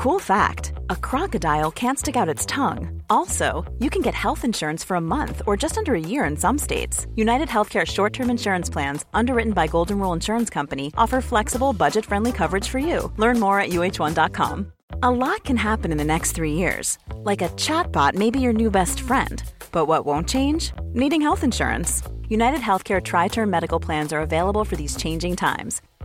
Cool fact a crocodile can't stick out its tongue. Also, you can get health insurance for a month or just under a year in some states. United Healthcare short term insurance plans, underwritten by Golden Rule Insurance Company, offer flexible, budget friendly coverage for you. Learn more at uh1.com. A lot can happen in the next three years. Like a chatbot may be your new best friend. But what won't change? Needing health insurance. United Healthcare Tri Term Medical Plans are available for these changing times.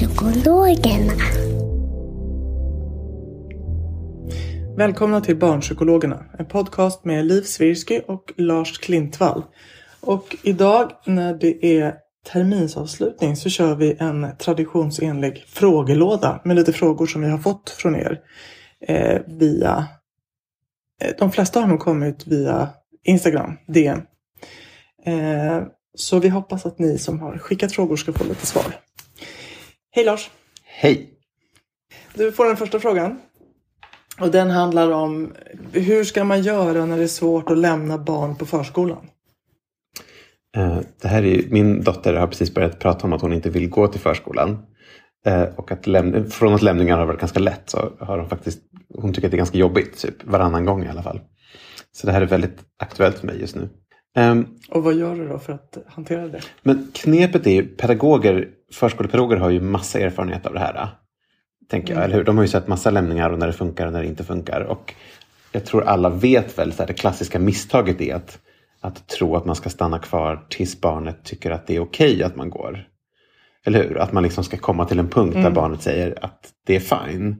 Barnpsykologerna. Välkomna till Barnpsykologerna, en podcast med Liv Svirsky och Lars Klintvall. Och idag när det är terminsavslutning så kör vi en traditionsenlig frågelåda med lite frågor som vi har fått från er eh, via... Eh, de flesta har nog kommit via Instagram, DM. Eh, så vi hoppas att ni som har skickat frågor ska få lite svar. Hej Lars! Hej! Du får den första frågan. Och den handlar om hur ska man göra när det är svårt att lämna barn på förskolan? Eh, Det här är, min dotter har precis börjat prata om att hon inte vill gå till förskolan. Eh, Och att läm- från att lämningar har varit ganska lätt så har hon faktiskt, hon tycker att det är ganska jobbigt, typ varannan gång i alla fall. Så det här är väldigt aktuellt för mig just nu. Ehm, Och vad gör du då för att hantera det? Men knepet är ju, pedagoger, förskolepedagoger har ju massa erfarenhet av det här. Tänker jag, eller hur? De har ju sett massa lämningar och när det funkar och när det inte funkar. Och jag tror alla vet väl, här, det klassiska misstaget är att, att tro att man ska stanna kvar tills barnet tycker att det är okej att man går. Eller hur? Att man liksom ska komma till en punkt där barnet säger att det är fine.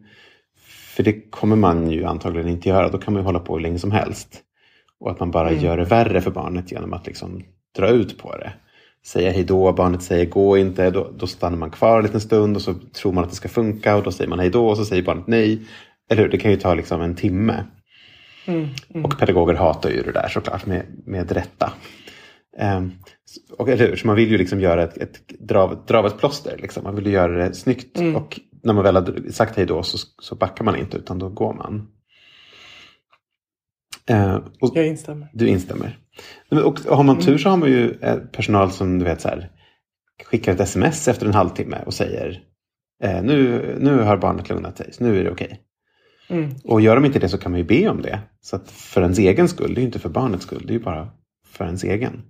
För det kommer man ju antagligen inte göra. Då kan man ju hålla på hur länge som helst. Och att man bara gör det värre för barnet genom att liksom dra ut på det. Säga hej då, barnet säger gå inte, då, då stannar man kvar en liten stund och så tror man att det ska funka och då säger man hej då och så säger barnet nej. Eller hur? Det kan ju ta liksom en timme. Och pedagoger hatar ju det där såklart med, med rätta. Ehm, och, eller hur? Så man vill ju liksom göra ett, ett dra, dra ett plåster. Liksom. Man vill ju göra det snyggt. Och när man väl har sagt hej då så, så backar man inte utan då går man. Och, Jag instämmer. du instämmer. Och har man tur så har man ju eh, personal som du vet så här, skickar ett sms efter en halvtimme och säger eh, nu, nu har barnet lugnat sig, nu är det okej. Mm. Och gör de inte det så kan man ju be om det. Så att för ens egen skull, det är ju inte för barnets skull, det är ju bara för ens egen.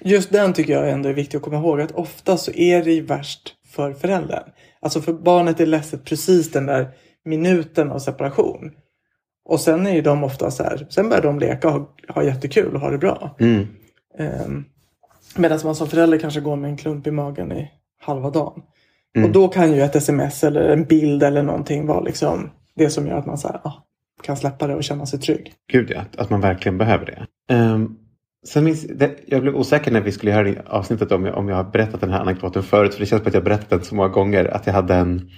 Just den tycker jag ändå är viktig att komma ihåg att ofta så är det ju värst för föräldern. Alltså för barnet är ledset precis den där minuten av separation. Och sen är de ofta så här, sen börjar de leka och ha, ha jättekul och ha det bra. Mm. Um, Medan man som förälder kanske går med en klump i magen i halva dagen. Mm. Och då kan ju ett sms eller en bild eller någonting vara liksom det som gör att man så här, ah, kan släppa det och känna sig trygg. Gud ja, att- att man verkligen behöver det. Um, sen minns, det, jag blev osäker när vi skulle göra avsnittet om jag, om jag har berättat den här anekdoten förut. För det känns som att jag berättat den så många gånger. Att jag hade en,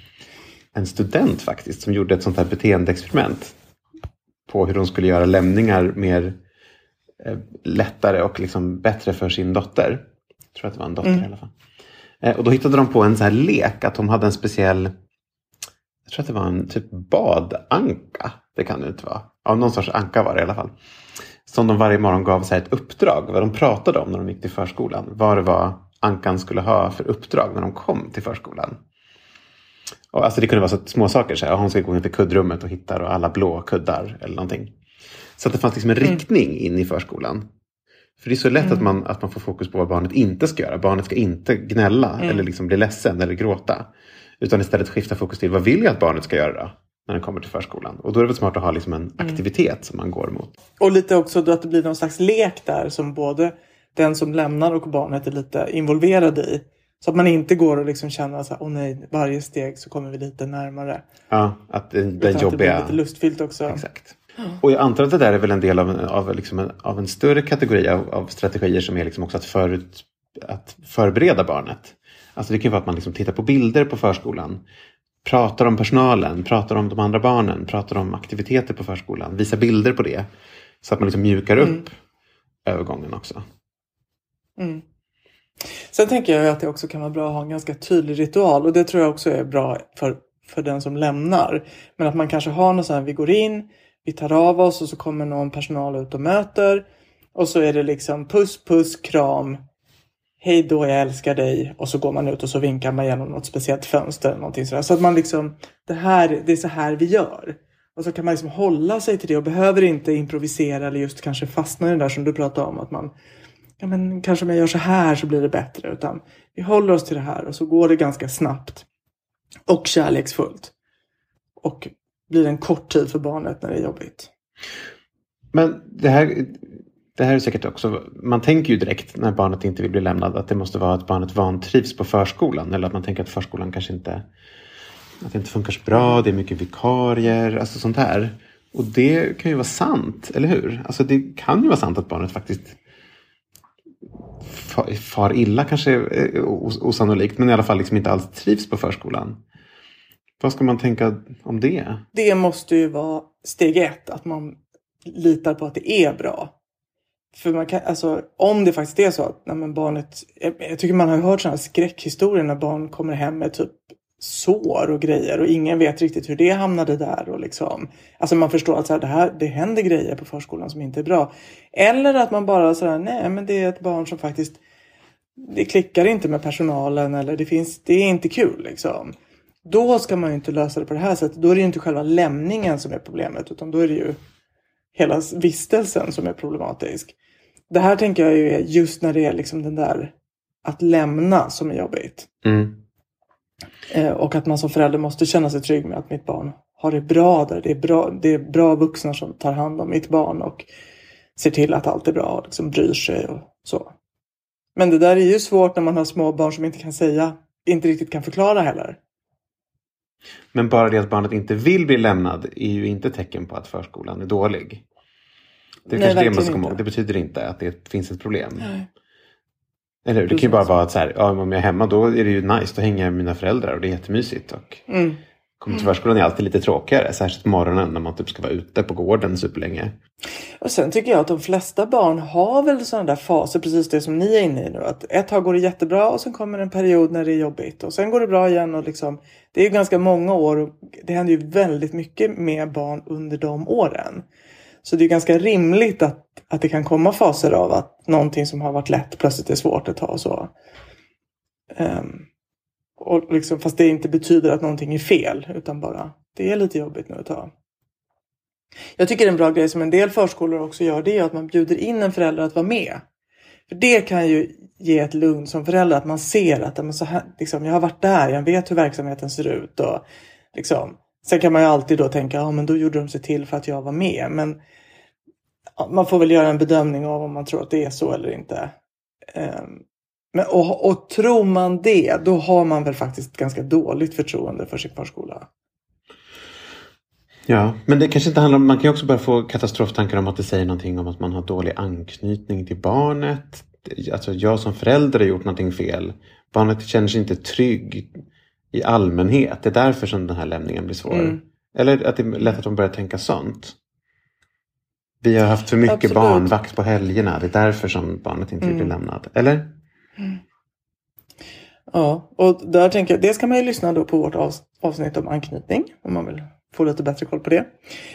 en student faktiskt som gjorde ett sånt här beteendeexperiment. På hur hon skulle göra lämningar mer eh, lättare och liksom bättre för sin dotter. Jag tror att det var en dotter i alla fall. Eh, och då hittade de på en så här lek. Att de hade en speciell jag tror att det var en typ badanka. Det kan det inte vara. Ja, någon sorts anka var det i alla fall. Som de varje morgon gav så här ett uppdrag. Vad de pratade om när de gick till förskolan. Vad det var ankan skulle ha för uppdrag när de kom till förskolan. Och alltså det kunde vara så små saker. Så här, hon ska gå in till kuddrummet och hittar och alla blå kuddar eller någonting. Så att det fanns liksom en riktning in i förskolan. För det är så lätt att, man, att man får fokus på vad barnet inte ska göra. Barnet ska inte gnälla eller liksom bli ledsen eller gråta. Utan istället skifta fokus till vad vill jag att barnet ska göra? När den kommer till förskolan. Och då är det väl smart att ha liksom en aktivitet som man går mot. Och lite också att det blir någon slags lek där som både den som lämnar och barnet är lite involverad i. Så att man inte går och liksom känner åh nej, varje steg så kommer vi lite närmare. Ja, att den, Utan den att det blir jobbiga... lite lustfyllt också. Exakt. Och jag antar att det där är väl en del av en, av liksom en, av en större kategori av, av strategier som är liksom också att, förut, att förbereda barnet. Alltså det kan vara att man liksom tittar på bilder på förskolan. Pratar om personalen, pratar om de andra barnen, pratar om aktiviteter på förskolan. Visar bilder på det. Så att man liksom mjukar upp Mm. övergången också. Mm. Sen tänker jag att det också kan vara bra att ha en ganska tydlig ritual och det tror jag också är bra för, för den som lämnar. Men att man kanske har något så här, vi går in, vi tar av oss och så kommer någon personal ut och möter och så är det liksom puss, puss, kram, hej då, jag älskar dig och så går man ut och så vinkar man genom något speciellt fönster. eller Någonting sådär. Så att man liksom, det här, det är så här vi gör. Och så kan man liksom hålla sig till det och behöver inte improvisera eller just kanske fastna i det där som du pratade om. Att man, ja men kanske om jag gör så här så blir det bättre. Utan vi håller oss till det här och så går det ganska snabbt. Och kärleksfullt. Och blir en kort tid för barnet när det är jobbigt. Men det här, det här är säkert också, man tänker ju direkt när barnet inte vill bli lämnad att det måste vara att barnet vantrivs på förskolan. Eller att man tänker att förskolan kanske inte, att det inte funkar så bra, det är mycket vikarier, alltså sånt här. Och det kan ju vara sant, eller hur? Alltså det kan ju vara sant att barnet faktiskt far illa, kanske är osannolikt, men i alla fall liksom inte alls trivs på förskolan. Vad ska man tänka om det? Det måste ju vara steg ett. Att man litar på att det är bra. För man kan, alltså, om det faktiskt är så att nej, barnet... Jag, jag tycker man har hört sådana skräckhistorier när barn kommer hem med typ sår och grejer och ingen vet riktigt hur det hamnade där. Och liksom, alltså man förstår att så här, det, här, det händer grejer på förskolan som inte är bra. Eller att man bara sådär, nej men det är ett barn som faktiskt det klickar inte med personalen eller det finns, det är inte kul liksom. Då ska man ju inte lösa det på det här sättet. Då är det ju inte själva lämningen som är problemet utan då är det ju hela vistelsen som är problematisk. Det här tänker jag ju är just när det är liksom den där att lämna som är jobbigt. Mm. Eh, och att man som förälder måste känna sig trygg med att mitt barn har det bra där. Det är bra, det är bra vuxna som tar hand om mitt barn och ser till att allt är bra och liksom bryr sig och så. Men det där är ju svårt när man har små barn som inte kan säga, inte riktigt kan förklara heller. Men bara det att barnet inte vill bli lämnad är ju inte tecken på att förskolan är dålig. Det är Nej, kanske det man ska komma ihåg. Det betyder inte att det finns ett problem. Nej. Eller hur? Det kan ju bara vara att så här, ja, om jag är hemma då är det ju nice. Då hänger jag med mina föräldrar och det är jättemysigt. Och Mm. kommer till förskolan är alltid lite tråkigare. Särskilt på morgonen när man typ ska vara ute på gården superlänge. Och sen tycker jag att de flesta barn har väl sådana där faser, precis det som ni är inne i nu. Att ett tag går det jättebra och sen kommer en period när det är jobbigt. Och sen går det bra igen och liksom, det är ju ganska många år och det händer ju väldigt mycket med barn under de åren. Så det är ganska rimligt att, att det kan komma faser av att någonting som har varit lätt plötsligt är svårt ett tag och så. Um, och liksom, fast det inte betyder att någonting är fel utan bara det är lite jobbigt nu ett tag. Jag tycker en bra grej som en del förskolor också gör det är att man bjuder in en förälder att vara med. För det kan ju ge ett lugn som förälder att man ser att men så här, liksom, jag har varit där, jag vet hur verksamheten ser ut. Och, liksom. Sen kan man ju alltid då tänka ja men då gjorde de sig till för att jag var med. Men ja, man får väl göra en bedömning av om man tror att det är så eller inte. Ehm, men, och, och tror man det, då har man väl faktiskt ganska dåligt förtroende för sin förskola. Ja, men det kanske inte handlar om, man kan ju också börja få katastroftankar om att det säger någonting om att man har dålig anknytning till barnet. Alltså jag som förälder har gjort någonting fel. Barnet känner sig inte trygg i allmänhet. Det är därför som den här lämningen blir svår. Mm. Eller att det är lätt att de börjar tänka sånt. Vi har haft för mycket Absolut. barnvakt på helgerna. Det är därför som barnet inte Mm. lämnad. Eller? Ja, och där tänker jag, det ska man ju lyssna då på vårt avs- avsnitt om anknytning. Om man vill få lite bättre koll på det.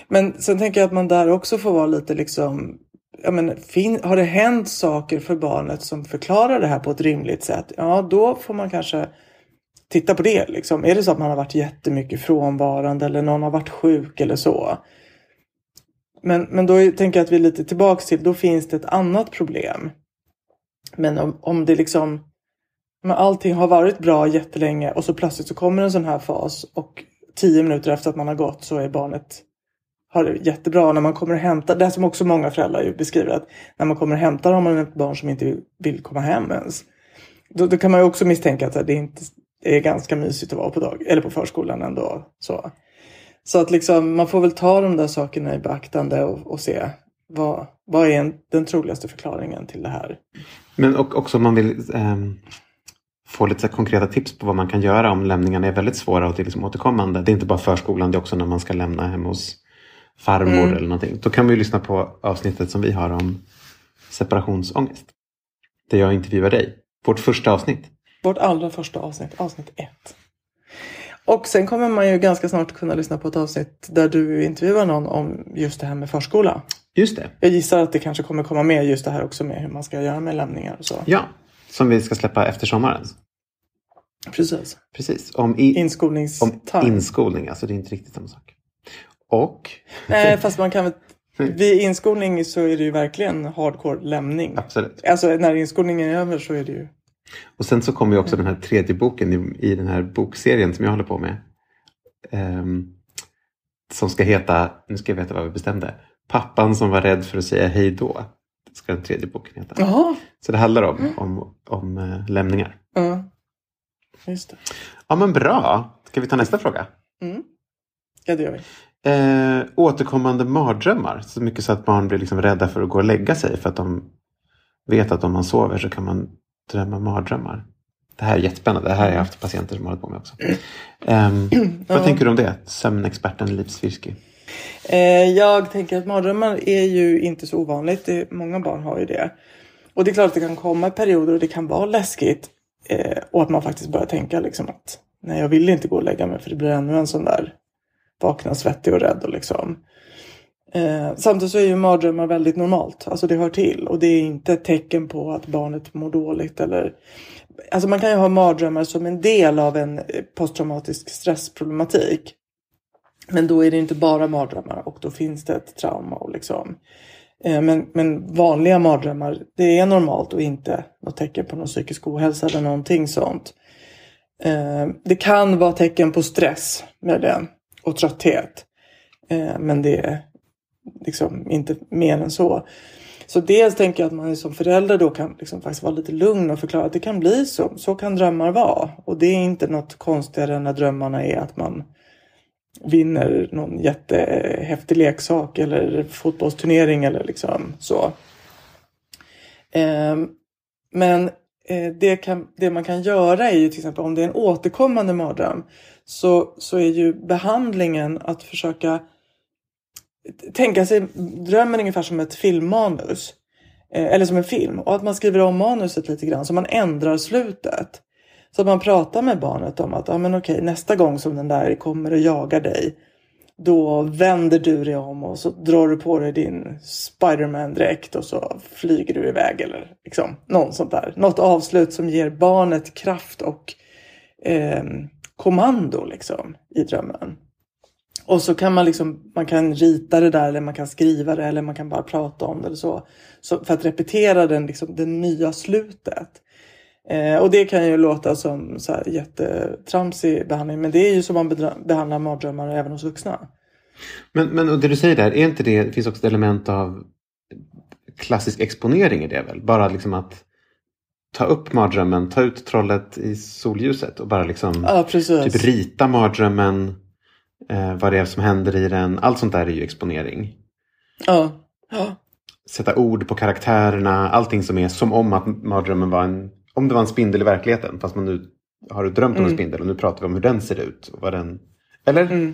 Men sen tänker jag att man där också får vara lite liksom, ja men fin, har det hänt saker för barnet som förklarar det här på ett rimligt sätt? Ja, då får man kanske titta på det liksom. Är det så att man har varit jättemycket frånvarande eller någon har varit sjuk eller så. Men, men då tänker jag att vi är lite tillbaks till, då finns det ett annat problem. Men om, om det liksom men allting har varit bra jättelänge och så plötsligt så kommer en sån här fas och tio minuter efter att man har gått så är barnet har det jättebra. När man kommer och hämtar, det som också många föräldrar ju beskriver att när man kommer och hämtar har man ett barn som inte vill komma hem ens. Då, då kan man ju också misstänka att det, är inte, det är ganska mysigt att vara på, dag, eller på förskolan ändå. Så, så att liksom, man får väl ta de där sakerna i beaktande och, och se vad, vad är en, den troligaste förklaringen till det här. Men och, också om man vill ehm, få lite konkreta tips på vad man kan göra om lämningarna är väldigt svåra och det är liksom återkommande. Det är inte bara förskolan, det är också när man ska lämna hem hos farmor mm. eller någonting. Då kan vi lyssna på avsnittet som vi har om separationsångest. Där jag intervjuar dig. Vårt första avsnitt. Vårt allra första avsnitt, avsnitt ett. Och sen kommer man ju ganska snart kunna lyssna på ett avsnitt där du intervjuar någon om just det här med förskola. Just det. Jag gissar att det kanske kommer komma med just det här också med hur man ska göra med lämningar och så. Ja, som vi ska släppa efter sommaren. Precis. Precis. Om, i, Inskolningstime. om inskolning, alltså det är inte riktigt samma sak. Och? Nej, fast man kan väl vid inskolning så är det ju verkligen hardcore lämning. Absolut. Alltså när inskolningen är över så är det ju och sen så kommer ju också den här tredje boken i, i den här bokserien som jag håller på med. Um, som ska heta, nu ska jag veta vad vi bestämde, Pappan som var rädd för att säga hej då. Ska den tredje boken heta. Jaha. Så det handlar om, om, om uh, lämningar. Ja, just det. Ja men bra. Ska vi ta nästa fråga? Mm. Ja det gör vi. Eh, återkommande mardrömmar. Så mycket så att barn blir liksom rädda för att gå och lägga sig för att de vet att om man sover så kan man drömma mardrömmar. Det här är jättespännande. Det här har jag haft patienter som hållit på med också. Um, vad ja. tänker du om det? Sömnexperten Liv Svirsky. Eh, jag tänker att mardrömmar är ju inte så ovanligt. Många barn har ju det. Och det är klart att det kan komma perioder och det kan vara läskigt. Eh, och att man faktiskt börjar tänka liksom att nej, jag vill inte gå och lägga mig för det blir ännu en sån där vakna svettig och rädd och liksom. Eh, samtidigt så är ju mardrömmar väldigt normalt. Alltså det hör till och det är inte ett tecken på att barnet mår dåligt eller Alltså man kan ju ha mardrömmar som en del av en posttraumatisk stressproblematik. Men då är det inte bara mardrömmar och då finns det ett trauma och liksom. Eh, men, men vanliga mardrömmar, det är normalt och inte något tecken på någon psykisk ohälsa eller någonting sånt. Eh, det kan vara tecken på stress möjligen och trötthet. Eh, men det är liksom inte mer än så. Så dels tänker jag att man som förälder då kan liksom faktiskt vara lite lugn och förklara att det kan bli så. Så kan drömmar vara. Och det är inte något konstigare när drömmarna är att man vinner någon jättehäftig leksak eller fotbollsturnering eller liksom så. Ehm, men eh, det, kan, det man kan göra är ju till exempel om det är en återkommande mardröm så, så är ju behandlingen att försöka tänka sig drömmen ungefär som ett filmmanus. Eh, eller som en film. Och att man skriver om manuset lite grann så man ändrar slutet. Så att man pratar med barnet om att ah, men okej, nästa gång som den där kommer och jagar dig. Då vänder du dig om och så drar du på dig din Spiderman-dräkt och så flyger du iväg. Eller liksom något sånt där. Något avslut som ger barnet kraft och eh, kommando liksom i drömmen. Och så kan man liksom, man kan rita det där eller man kan skriva det eller man kan bara prata om det eller så. så för att repetera den, liksom, det nya slutet. Eh, och det kan ju låta som så här jättetramsig behandling men det är ju som man behandlar mardrömmar även hos vuxna. Men, men och det du säger där, är inte det, det finns också ett element av klassisk exponering i det väl? Bara liksom att ta upp mardrömmen, ta ut trollet i solljuset och bara liksom ja, typ rita mardrömmen eh, vad det är som händer i den. Allt sånt där är ju exponering. Ja. ja. Sätta ord på karaktärerna, allting som är som om att mardrömmen var en, om det var en spindel i verkligheten. Fast man nu har du drömt om mm. en spindel och nu pratar vi om hur den ser ut. Och vad den, eller? Mm.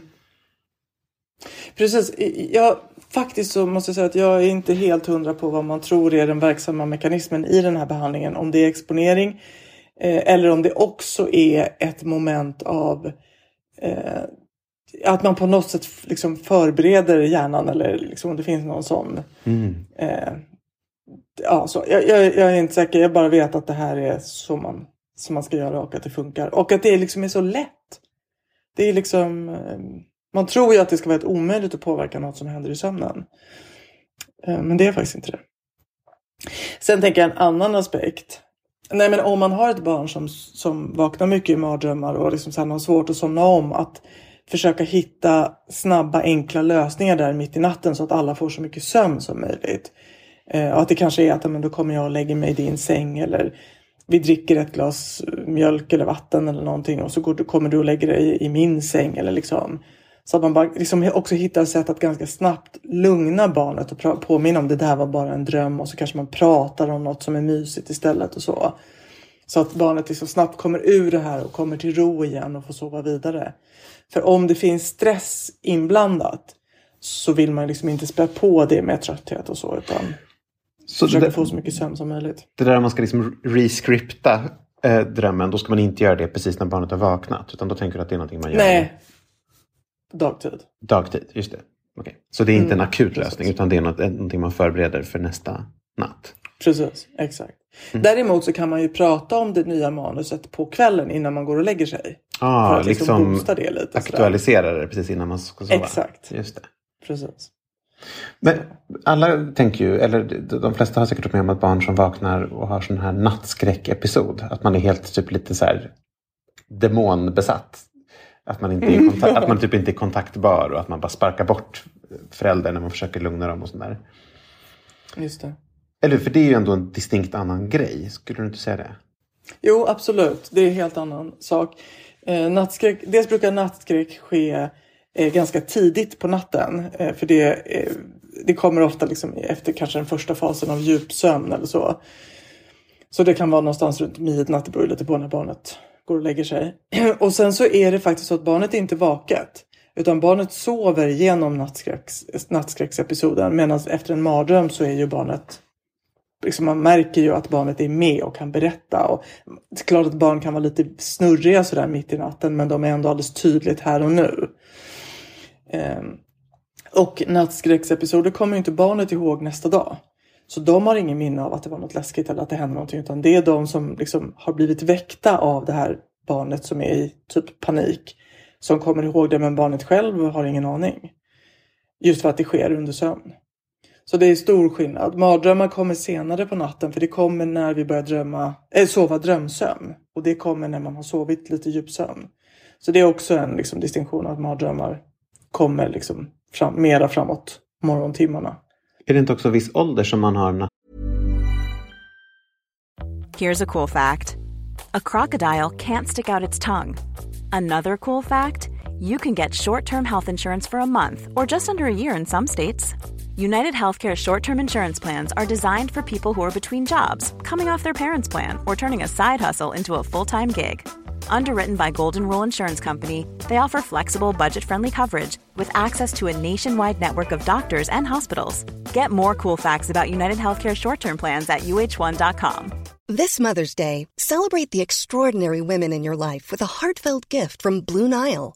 Precis. Jag, faktiskt så måste jag säga att jag är inte helt hundra på vad man tror är den verksamma mekanismen i den här behandlingen. Om det är exponering eh, eller om det också är ett moment av eh, att man på något sätt liksom förbereder hjärnan eller liksom om det finns någon sån. Mm. Eh, ja, så, jag, jag, jag, är inte säker, jag bara vet att det här är så man, som man ska göra och att det funkar. Och att det liksom är så lätt. Det är liksom, eh, man tror ju att det ska vara ett omöjligt att påverka något som händer i sömnen. Eh, men det är faktiskt inte det. Sen tänker jag en annan aspekt. Nej men om man har ett barn som, som vaknar mycket i mardrömmar och liksom har svårt att somna om. att försöka hitta snabba enkla lösningar där mitt i natten så att alla får så mycket sömn som möjligt. Eh, och att det kanske är att men då kommer jag och lägger mig i din säng eller vi dricker ett glas mjölk eller vatten eller någonting och så går, kommer du och lägger dig i min säng eller liksom. Så att man bara liksom också hittar sätt att ganska snabbt lugna barnet och påminna om det där var bara en dröm och så kanske man pratar om något som är mysigt istället och så. Så att barnet liksom snabbt kommer ur det här och kommer till ro igen och får sova vidare. För om det finns stress inblandat så vill man liksom inte spä på det med trötthet och så utan Så försöka det, få så mycket sömn som möjligt. det där man ska liksom rescripta eh, drömmen, då ska man inte göra det precis när barnet har vaknat. Utan då tänker du att det är någonting man gör Nej. Dagtid. dagtid. Just det. Okej. Så det är inte en Mm, akut precis. lösning utan det är något, någonting man förbereder för nästa natt. Precis, exakt. Däremot så kan man ju prata om det nya manuset på kvällen innan man går och lägger sig. Ah, för att liksom, liksom det lite. aktualisera det precis innan man ska sova. Exakt. Just det. Precis. Men alla tänker ju, eller de- flesta har säkert varit med om att barn som vaknar och har sån här nattskräckepisod. Att man är helt typ lite så här demonbesatt. Att man, inte är kontakt, att man typ inte är kontaktbar och att man bara sparkar bort föräldern när man försöker lugna dem och sånt där. Just det. Eller för det är ju ändå en distinkt annan grej. Skulle du inte säga det? Jo, absolut. Det är en helt annan sak. Eh, nattskräck, dels brukar nattskräck ske eh, ganska tidigt på natten. Eh, för det, eh, det kommer ofta liksom efter kanske den första fasen av djupsömn eller så. Så det kan vara någonstans runt midnatt. Det beror lite på när barnet går och lägger sig. och sen så är det faktiskt så att barnet är inte vaket. Utan barnet sover genom nattskräcks, nattskräcksepisoden. Medan efter en mardröm så är ju barnet liksom man märker ju att barnet är med och kan berätta. Och det är klart att barn kan vara lite snurriga sådär mitt i natten men de är ändå alldeles tydligt här och nu. Ehm, och nattskräcksepisoder kommer ju inte barnet ihåg nästa dag. Så de har ingen minne av att det var något läskigt eller att det hände någonting utan det är de som liksom har blivit väckta av det här barnet som är i typ panik. Som kommer ihåg det men barnet själv har ingen aning. Just för att det sker under sömn. Så det är stor skillnad. Mardrömmar kommer senare på natten för det kommer när vi börjar drömma, äh, sova drömsömn. Och det kommer när man har sovit lite djupsömn. Så det är också en liksom, distinktion att mardrömmar kommer liksom fram, mera framåt morgontimmarna. Är det inte också viss ålder som man har. Here's a cool fact a crocodile can't stick out its tongue. Another cool fact you can get short term health insurance for a month or just under a year in some states. United Healthcare short term insurance plans are designed for people who are between jobs, coming off their parents' plan, or turning a side hustle into a full time gig. Underwritten by Golden Rule Insurance Company, they offer flexible, budget friendly coverage with access to a nationwide network of doctors and hospitals. Get more cool facts about United Healthcare short term plans at uh1.com. This Mother's Day, celebrate the extraordinary women in your life with a heartfelt gift from Blue Nile.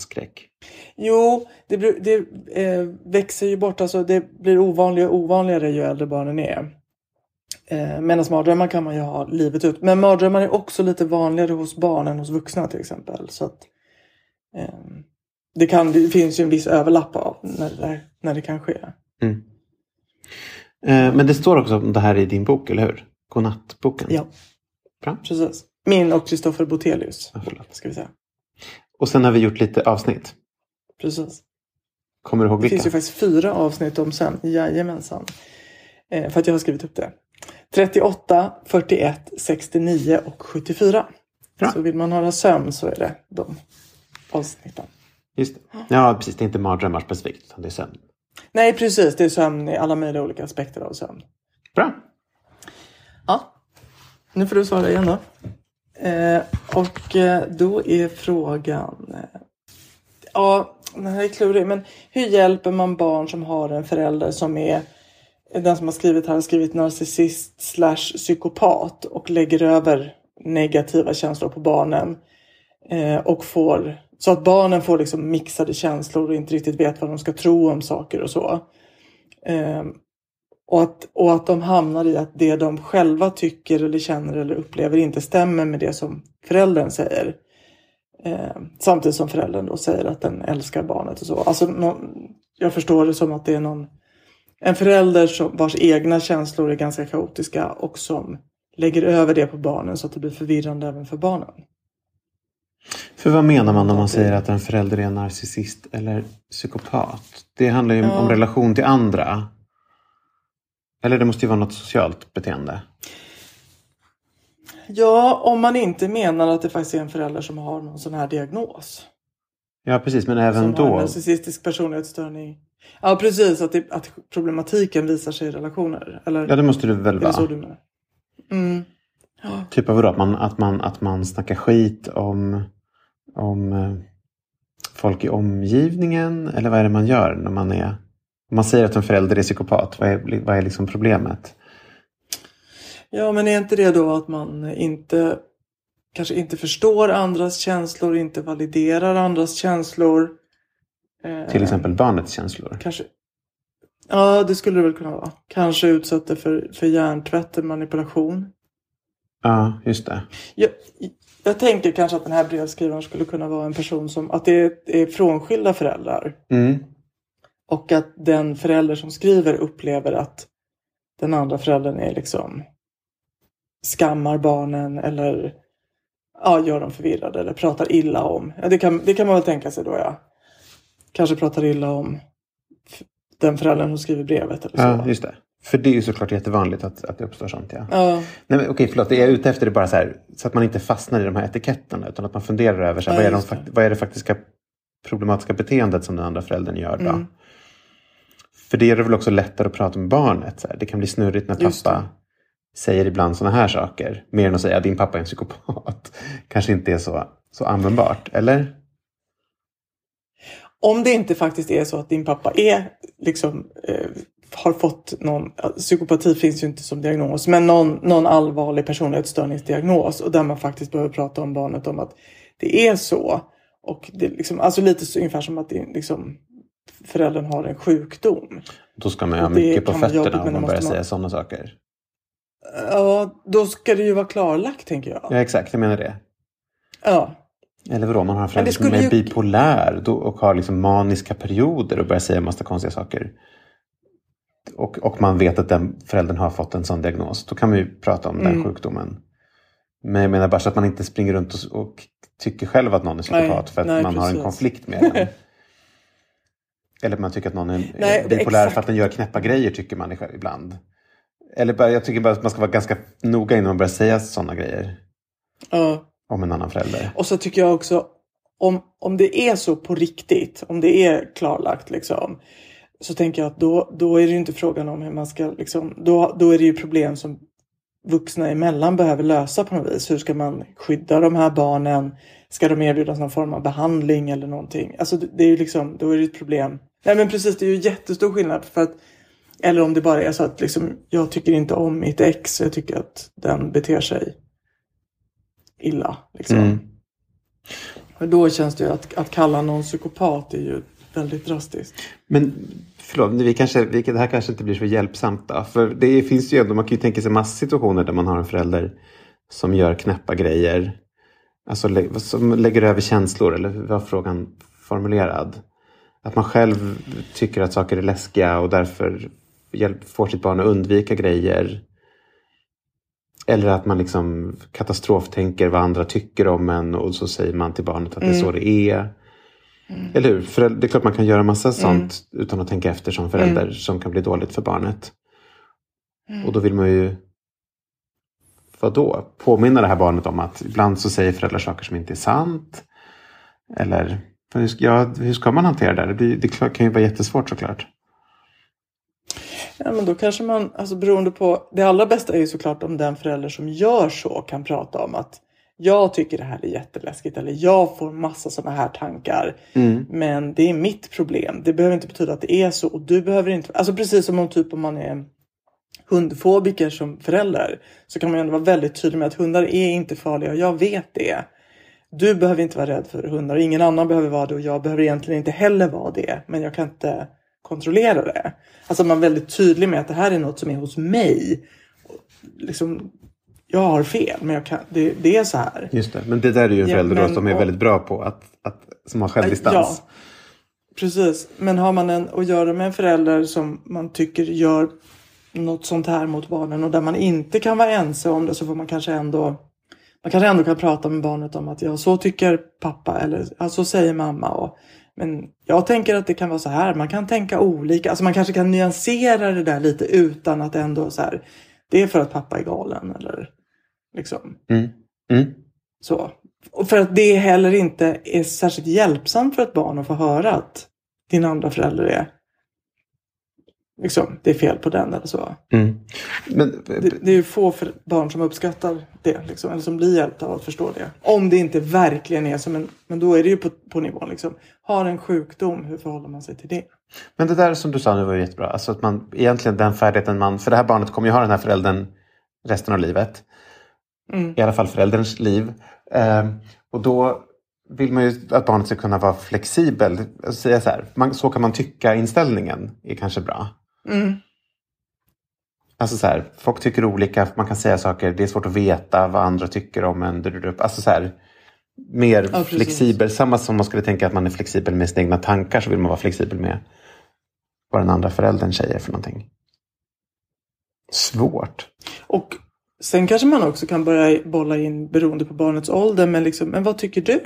skräck? Jo, det, blir- det eh, växer ju bort. Alltså det blir ovanligare och ovanligare ju äldre barnen är. Eh, Medan mardrömmar kan man ju ha livet ut. Men mardrömmar är också lite vanligare hos barn än hos vuxna till exempel. Så att, eh, det, kan, det finns ju en viss överlapp av när det, där- när det kan ske. Mm. Eh, men det står också om det här i din bok, eller hur? Godnattboken. Ja, Bra. precis. Min och Kristoffer Botelius. Förlåt. Ska vi säga. Och sen har vi gjort lite avsnitt. Precis. Kommer du ihåg Det vilka? finns ju faktiskt fyra avsnitt om sen. Jajamensan. Eh, för att jag har skrivit upp det. 38, 41, 69 och 74. Bra. Så vill man höra sömn så är det de avsnitten. Just det. Ja, precis. Det är inte mardrömmar specifikt, utan det är sömn. Nej, precis. Det är sömn i alla möjliga olika aspekter av sömn. Bra. Ja. Nu får du svara igen då. Eh, och eh, då är frågan... Eh, ja, Den här är klurig, men hur hjälper man barn som har en förälder som är den som har skrivit här har skrivit narcissist slash psykopat och lägger över negativa känslor på barnen. Eh, och får, så att barnen får liksom mixade känslor och inte riktigt vet vad de ska tro om saker och så. Eh, och, att, och att de hamnar i att det de själva tycker eller känner eller upplever inte stämmer med det som föräldern säger. Eh, samtidigt som föräldern då säger att den älskar barnet och så. Alltså, någon, jag förstår det som att det är någon en förälder som, vars egna känslor är ganska kaotiska och som lägger över det på barnen så att det blir förvirrande även för barnen. För vad menar man om man säger att en förälder är en narcissist eller psykopat? Det handlar ju ja. om relation till andra. Eller det måste ju vara något socialt beteende. Ja, om man inte menar att det faktiskt är en förälder som har någon sån här diagnos. Ja, precis. Men även som då. Har narcissistisk personlighetsstörning. Ja, precis. Att, det, att problematiken visar sig i relationer. Eller, ja, det måste du väl är vara. Det så du menar? Mm. Ja. Typ av vadå? Att man, att, man, att man snackar skit om, om eh, folk i omgivningen? Eller vad är det man gör när man är... Man säger att en förälder är psykopat, vad är, vad är liksom problemet? Ja, men är inte det då att man inte kanske inte förstår andras känslor, inte validerar andras känslor? Till exempel barnets känslor? Kanske. Ja, det skulle det väl kunna vara. Kanske utsatta för, för hjärntvätt och manipulation. Ja, just det. Jag, jag tänker kanske att den här brevskrivaren skulle kunna vara en person som att det är, är frånskilda föräldrar. Mm. Och att den förälder som skriver upplever att den andra föräldern är liksom skammar barnen eller ja, gör dem förvirrade eller pratar illa om. Ja, det, kan, det kan man väl tänka sig då ja. Kanske pratar illa om den föräldern som skriver brevet. Eller så. Ja, just det. För det är ju såklart jättevanligt att, att det uppstår sånt. Ja. Ja. Nej, men, okej, förlåt. Det jag är ute efter är bara så här, så att man inte fastnar i de här etiketterna utan att man funderar över så här, Ja, vad, är de, det. vad är det faktiska problematiska beteendet som den andra föräldern gör. Då? Mm. För det är det väl också lättare att prata med barnet. Så här. Det kan bli snurrigt när pappa säger ibland sådana här saker. Mer än att säga att din pappa är en psykopat. Kanske inte är så, så användbart. Eller? Om det inte faktiskt är så att din pappa är liksom eh, har fått någon, psykopati finns ju inte som diagnos, men någon, någon allvarlig personlighetsstörningsdiagnos och där man faktiskt behöver prata om barnet om att det är så. Och det liksom, alltså lite så, ungefär som att det, liksom, föräldern har en sjukdom. Då ska man ha mycket på fötterna men om man börjar man- säga sådana saker. Ja, då ska det ju vara klarlagt tänker jag. Ja, exakt. Jag menar det. Ja. Eller vadå, man har en förälder som är ju- bipolär då, och har liksom maniska perioder och börjar säga en massa konstiga saker. Och, och man vet att den föräldern har fått en sån diagnos. Då kan man ju prata om den Mm. sjukdomen. Men jag menar bara så att man inte springer runt och, och tycker själv att någon är psykopat Nej, för att nej, man har en precis. konflikt med den. Eller man tycker att någon är Nej, bipolär exakt. för att den gör knäppa grejer tycker man ibland. Eller bara, jag tycker bara att man ska vara ganska noga innan man börjar säga sådana grejer ja. om en annan förälder. Och så tycker jag också om, om det är så på riktigt, om det är klarlagt liksom. Så tänker jag att då, då är det ju inte frågan om hur man ska liksom, då, då är det ju problem som vuxna emellan behöver lösa på något vis. Hur ska man skydda de här barnen? Ska de erbjudas någon form av behandling eller någonting? Alltså det är ju liksom, då är det ett problem. Nej men precis, det är ju jättestor skillnad för att eller om det bara är så att liksom, jag tycker inte om mitt ex, jag tycker att den beter sig illa. Liksom. Mm. Och då känns det ju att, att kalla någon psykopat är ju väldigt drastiskt. Men förlåt, vi kanske, vi, det här kanske inte blir så hjälpsamt då. För det finns ju ändå, man kan ju tänka sig massa situationer där man har en förälder som gör knäppa grejer. Alltså som lägger över känslor, eller hur var frågan formulerad? Att man själv tycker att saker är läskiga och därför hjälp, får sitt barn att undvika grejer. Eller att man liksom katastroftänker vad andra tycker om en och så säger man till barnet att det är så det är. Eller hur? För det är klart man kan göra massa sånt utan att tänka efter som förälder som kan bli dåligt för barnet. Och då vill man ju vadå? Påminna det här barnet om att ibland så säger föräldrar saker som inte är sant. Eller hur ska, ja, hur ska man hantera det? Det, blir, det kan ju vara jättesvårt såklart. Ja men då kanske man, alltså beroende på, det allra bästa är ju såklart om den förälder som gör så kan prata om att jag tycker det här är jätteläskigt eller jag får massa sådana här tankar. Mm. Men det är mitt problem. Det behöver inte betyda att det är så och du behöver inte, alltså precis som om typ om man är hundfobiker som förälder så kan man ju ändå vara väldigt tydlig med att hundar är inte farliga och jag vet det. Du behöver inte vara rädd för hundar och ingen annan behöver vara det och jag behöver egentligen inte heller vara det. Men jag kan inte kontrollera det. Alltså man är väldigt tydlig med att det här är något som är hos mig. Liksom, jag har fel men jag kan, det, det är så här. Just det, men det där är ju en Ja, förälder då men- som är och- väldigt bra på att, att som har självdistans. Ja, precis. Men har man en, att göra med en förälder som man tycker gör något sånt här mot barnen och där man inte kan vara ense om det så får man kanske ändå man kanske ändå kan prata med barnet om att ja, så tycker pappa eller ja, så säger mamma. Och, men jag tänker att det kan vara så här. Man kan tänka olika. Alltså man kanske kan nyansera det där lite utan att ändå så här. Det är för att pappa är galen eller liksom. Mm. Mm. Så. Och för att det heller inte är särskilt hjälpsamt för ett barn att få höra att din andra förälder är liksom, det är fel på den eller så. Mm. Men, Det, det är ju få för barn som uppskattar det, liksom, eller som blir hjälpta av att förstå det. Om det inte verkligen är som en, men då är det ju på, på nivån liksom, har en sjukdom, hur förhåller man sig till det? Men det där som du sa nu var ju jättebra. Alltså att man egentligen den färdigheten man... För det här barnet kommer ju ha den här föräldern resten av livet. Mm. I alla fall förälderns liv. Ehm, och då vill man ju att barnet ska kunna vara flexibel. Alltså säga så här, man, så kan man tycka inställningen är kanske bra. Mm. Alltså så här, folk tycker olika, man kan säga saker, det är svårt att veta vad andra tycker om en. Alltså så här, mer Ja, flexibel. Samma som man skulle tänka att man är flexibel med sina egna tankar så vill man vara flexibel med vad den andra föräldern säger för någonting. Svårt. Och sen kanske man också kan börja bolla in beroende på barnets ålder, men liksom, men vad tycker du?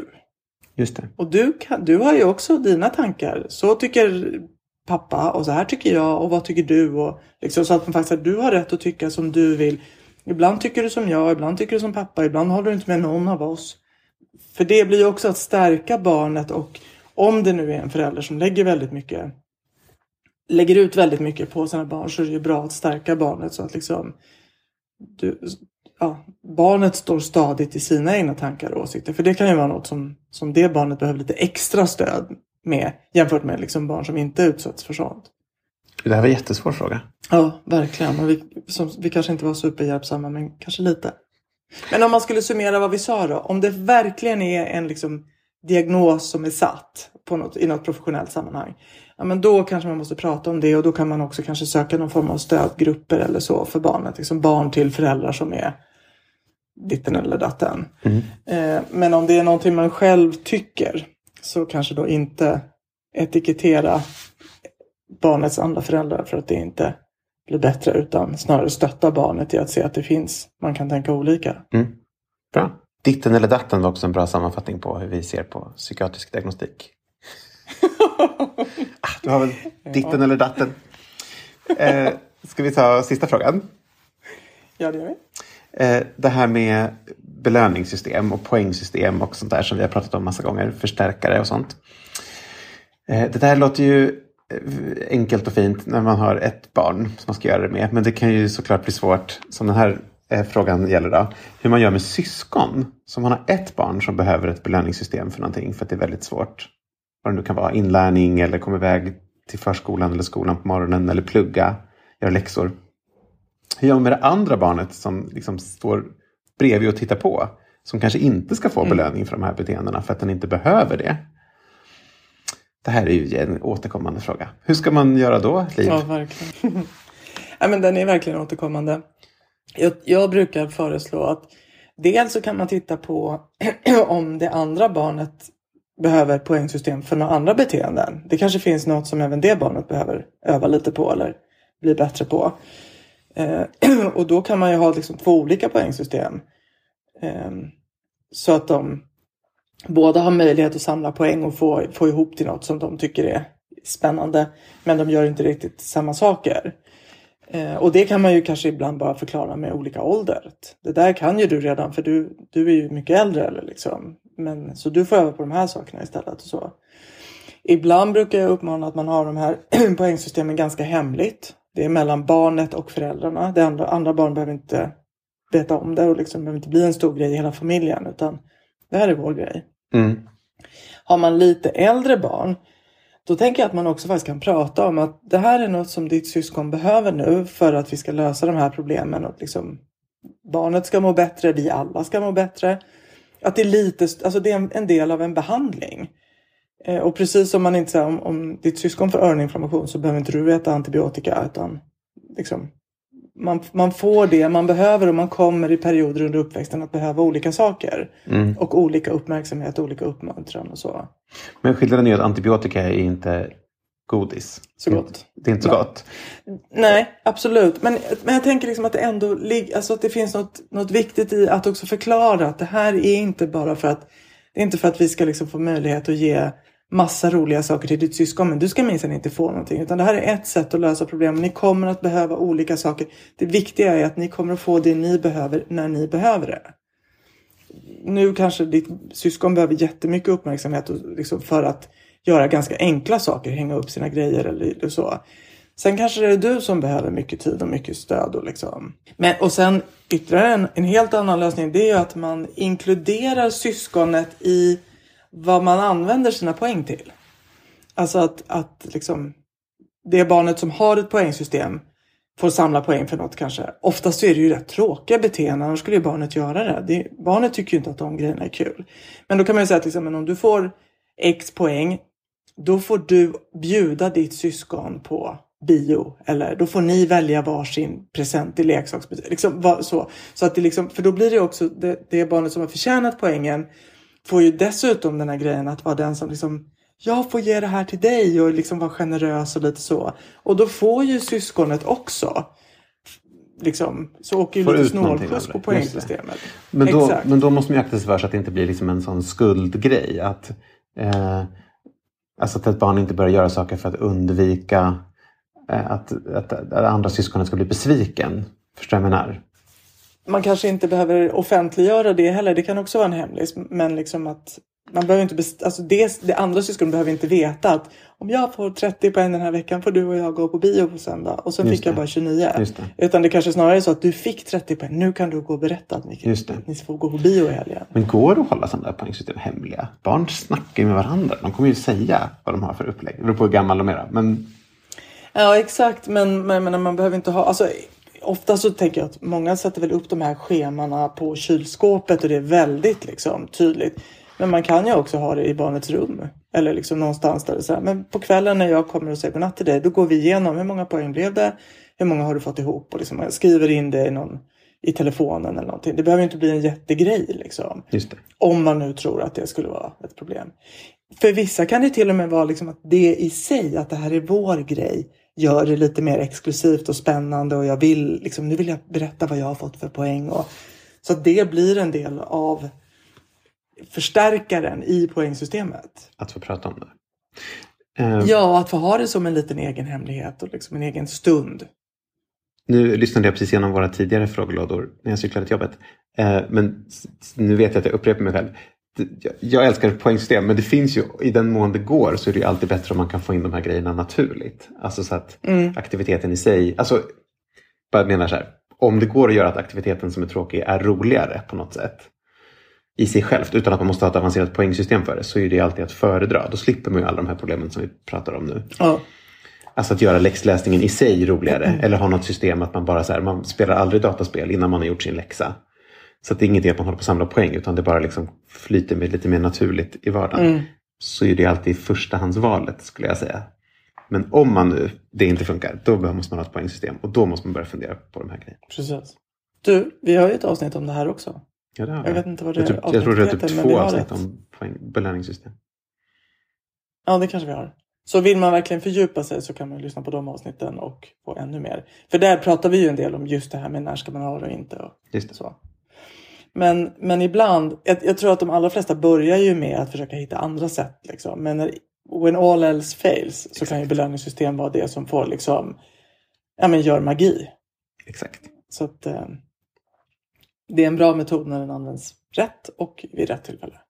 Just det. Och du, kan, du har ju också dina tankar. Så tycker pappa och så här tycker jag och vad tycker du? Och liksom, så att man faktiskt du har rätt att tycka som du vill. Ibland tycker du som jag, ibland tycker du som pappa, ibland håller du inte med någon av oss. För det blir ju också att stärka barnet och om det nu är en förälder som lägger väldigt mycket lägger ut väldigt mycket på sina barn så är det ju bra att stärka barnet så att liksom du, ja, barnet står stadigt i sina egna tankar och åsikter. För det kan ju vara något som, som det barnet behöver lite extra stöd med jämfört med liksom barn som inte utsätts för sånt. Det här var en jättesvår fråga. Ja, verkligen. Och vi, som, vi kanske inte var superhjälpsamma, men kanske lite. Men om man skulle summera vad vi sa då. Om det verkligen är en liksom, diagnos som är satt på något, i något professionellt sammanhang. Ja, men då kanske man måste prata om det och då kan man också kanske söka någon form av stödgrupper eller så för barnet. Liksom barn till föräldrar som är ditten eller datten. Eh, men om det är någonting man själv tycker så kanske då inte etikettera barnets andra föräldrar för att det inte blir bättre utan snarare stötta barnet i att se att det finns, man kan tänka olika. Mm. Bra. Ditten eller datten var också en bra sammanfattning på hur vi ser på psykiatrisk diagnostik. ah, du har väl ditten eller datten. Eh, ska vi ta sista frågan? Ja, det gör vi. Eh, det här med belöningssystem och poängsystem och sånt där som vi har pratat om massa gånger. Förstärkare och sånt. Eh, det där låter ju eh, enkelt och fint när man har ett barn som man ska göra det med. Men det kan ju såklart bli svårt, som den här eh, frågan gäller då. Hur man gör med syskon. Som man har ett barn som behöver ett belöningssystem för någonting för att det är väldigt svårt. Vad det nu kan vara, inlärning eller komma iväg till förskolan eller skolan på morgonen eller plugga, göra läxor. Hur gör man med det andra barnet som liksom står bredvid och tittar på? Som kanske inte ska få belöning för de här beteendena för att den inte behöver det. Det här är ju en återkommande fråga. Hur ska man göra då, Liv? Ja, verkligen. ja, men den är verkligen återkommande. Jag, jag brukar föreslå att dels så kan man titta på om det andra barnet behöver poängsystem för några andra beteenden. Det kanske finns något som även det barnet behöver öva lite på eller bli bättre på. Eh, och då kan man ju ha liksom två olika poängsystem. Eh, så att de båda har möjlighet att samla poäng och få, få ihop till något som de tycker är spännande. Men de gör inte riktigt samma saker. Eh, och det kan man ju kanske ibland bara förklara med olika ålder. Det där kan ju du redan för du, du är ju mycket äldre. Eller liksom. Men, så du får öva på de här sakerna istället. Och så. Ibland brukar jag uppmana att man har de här poängsystemen ganska hemligt. Det är mellan barnet och föräldrarna. Det andra, andra barn behöver inte veta om det och liksom behöver inte bli en stor grej i hela familjen utan det här är vår grej. Mm. Har man lite äldre barn då tänker jag att man också faktiskt kan prata om att det här är något som ditt syskon behöver nu för att vi ska lösa de här problemen och liksom barnet ska må bättre, vi alla ska må bättre. Att det är lite, alltså det är en, en del av en behandling. Eh, och precis som man inte säger om, om ditt syskon får öroninflammation så behöver inte du äta antibiotika utan liksom man, man får det man behöver och man kommer i perioder under uppväxten att behöva olika saker. Mm. Och olika uppmärksamhet, olika uppmuntran och så. Men skillnaden är att antibiotika är inte godis. Så gott. Det är inte så Nej. gott. Nej, absolut. Men, men jag tänker liksom att det ändå alltså att det finns något, något viktigt i att också förklara att det här är inte bara för att det är inte för att vi ska liksom få möjlighet att ge massa roliga saker till ditt syskon men du ska minsann inte få någonting utan det här är ett sätt att lösa problemen. Ni kommer att behöva olika saker. Det viktiga är att ni kommer att få det ni behöver när ni behöver det. Nu kanske ditt syskon behöver jättemycket uppmärksamhet och liksom för att göra ganska enkla saker, hänga upp sina grejer eller så. Sen kanske det är du som behöver mycket tid och mycket stöd. Och, liksom. Men, och sen ytterligare en, en helt annan lösning det är ju att man inkluderar syskonet i vad man använder sina poäng till. Alltså att, att liksom, det barnet som har ett poängsystem får samla poäng för något kanske. Oftast är det ju rätt tråkiga beteenden, annars skulle ju barnet göra det. det. Barnet tycker ju inte att de grejerna är kul. Men då kan man ju säga att liksom, men om du får X poäng, då får du bjuda ditt syskon på bio. Eller då får ni välja varsin present i leksaksbutik. Liksom, så. Så att det liksom, för då blir det också det, det barnet som har förtjänat poängen får ju dessutom den här grejen att vara den som liksom jag får ge det här till dig och liksom vara generös och lite så. Och då får ju syskonet också liksom, så åker ju lite snålskjuts på poängsystemet. Men då, Exakt. men då måste man ju akta sig för så att det inte blir liksom en sån skuldgrej. Att, eh, alltså att ett barn inte börjar göra saker för att undvika eh, att, att, att andra syskonet ska bli besviken. Förstår jag menar? Man kanske inte behöver offentliggöra det heller. Det kan också vara en hemlis. Men liksom att man behöver inte best- alltså det, det andra syskon behöver inte veta att om jag får 30 poäng den här veckan får du och jag gå på bio på söndag. Och sen Just fick jag det. bara 29. Just det. Utan det kanske snarare är så att du fick 30 poäng. Nu kan du gå och berätta att ni, Just det. ni får gå på bio i helgen. Men går det att hålla sådana där poängsystem hemliga? Barn snackar ju med varandra. De kommer ju säga vad de har för upplägg. Det beror på hur gammal de är. Men Ja exakt men, men, men man behöver inte ha, alltså ofta så tänker jag att många sätter väl upp de här schemana på kylskåpet och det är väldigt liksom tydligt. Men man kan ju också ha det i barnets rum. Eller liksom någonstans där det så här, men på kvällen när jag kommer och säger godnatt till dig då går vi igenom hur många poäng blev det? Hur många har du fått ihop? Och liksom, jag skriver in det i, någon, i telefonen eller någonting. Det behöver inte bli en jättegrej liksom. Om man nu tror att det skulle vara ett problem. För vissa kan det till och med vara liksom att det i sig, att det här är vår grej, gör det lite mer exklusivt och spännande och jag vill, liksom, nu vill jag berätta vad jag har fått för poäng. Och, så att det blir en del av förstärkaren i poängsystemet. Att få prata om det. Eh, Ja, att få ha det som en liten egen hemlighet och liksom en egen stund. Nu lyssnade jag precis igenom våra tidigare frågelådor när jag cyklade till jobbet. Eh, men nu vet jag att jag upprepar mig själv. Jag- älskar poängsystem men det finns ju, i den mån det går så är det ju alltid bättre om man kan få in de här grejerna naturligt. Alltså så att aktiviteten i sig, alltså bara menar så här, om det går att göra att aktiviteten som är tråkig är roligare på något sätt i sig självt utan att man måste ha ett avancerat poängsystem för det så är det alltid att föredra. Då slipper man ju alla de här problemen som vi pratar om nu. Ja, Alltså att göra läxläsningen i sig roligare. Eller ha något system att man bara så här, man spelar aldrig dataspel innan man har gjort sin läxa. Så att det är ingenting att man håller på att samla poäng utan det bara liksom flyter med lite mer naturligt i vardagen. Så är det alltid förstahandsvalet skulle jag säga. Men om man nu, det inte funkar, då måste man ha ett poängsystem. Och då måste man börja fundera på de här grejerna. precis. Du, vi har ju ett avsnitt om det här också. Ja, det har Jag vet inte vad det jag, tror, jag tror det är typ heter, två avsnitt ett. om poäng, belöningssystem. Ja, det kanske vi har. Så vill man verkligen fördjupa sig så kan man lyssna på de avsnitten och få ännu mer. För där pratar vi ju en del om just det här med när ska man ha det och inte. Och Just det. så. Men, men ibland, jag, jag tror att de allra flesta börjar ju med att försöka hitta andra sätt. Liksom. Men när, when all else fails så kan ju belöningssystem vara det som får liksom, ja men gör magi. Exakt. Så att eh, det är en bra metod när den används rätt och vid rätt tillfälle.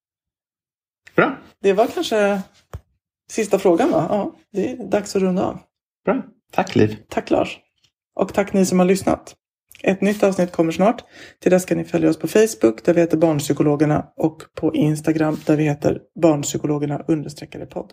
Bra. Det var kanske sista frågan va? Ja, det är dags att runda av. Bra. Tack Liv. Tack Lars. Och tack ni som har lyssnat. Ett nytt avsnitt kommer snart. Till dess kan ni följa oss på Facebook där vi heter Barnpsykologerna och på Instagram där vi heter Barnpsykologerna understreckade podd.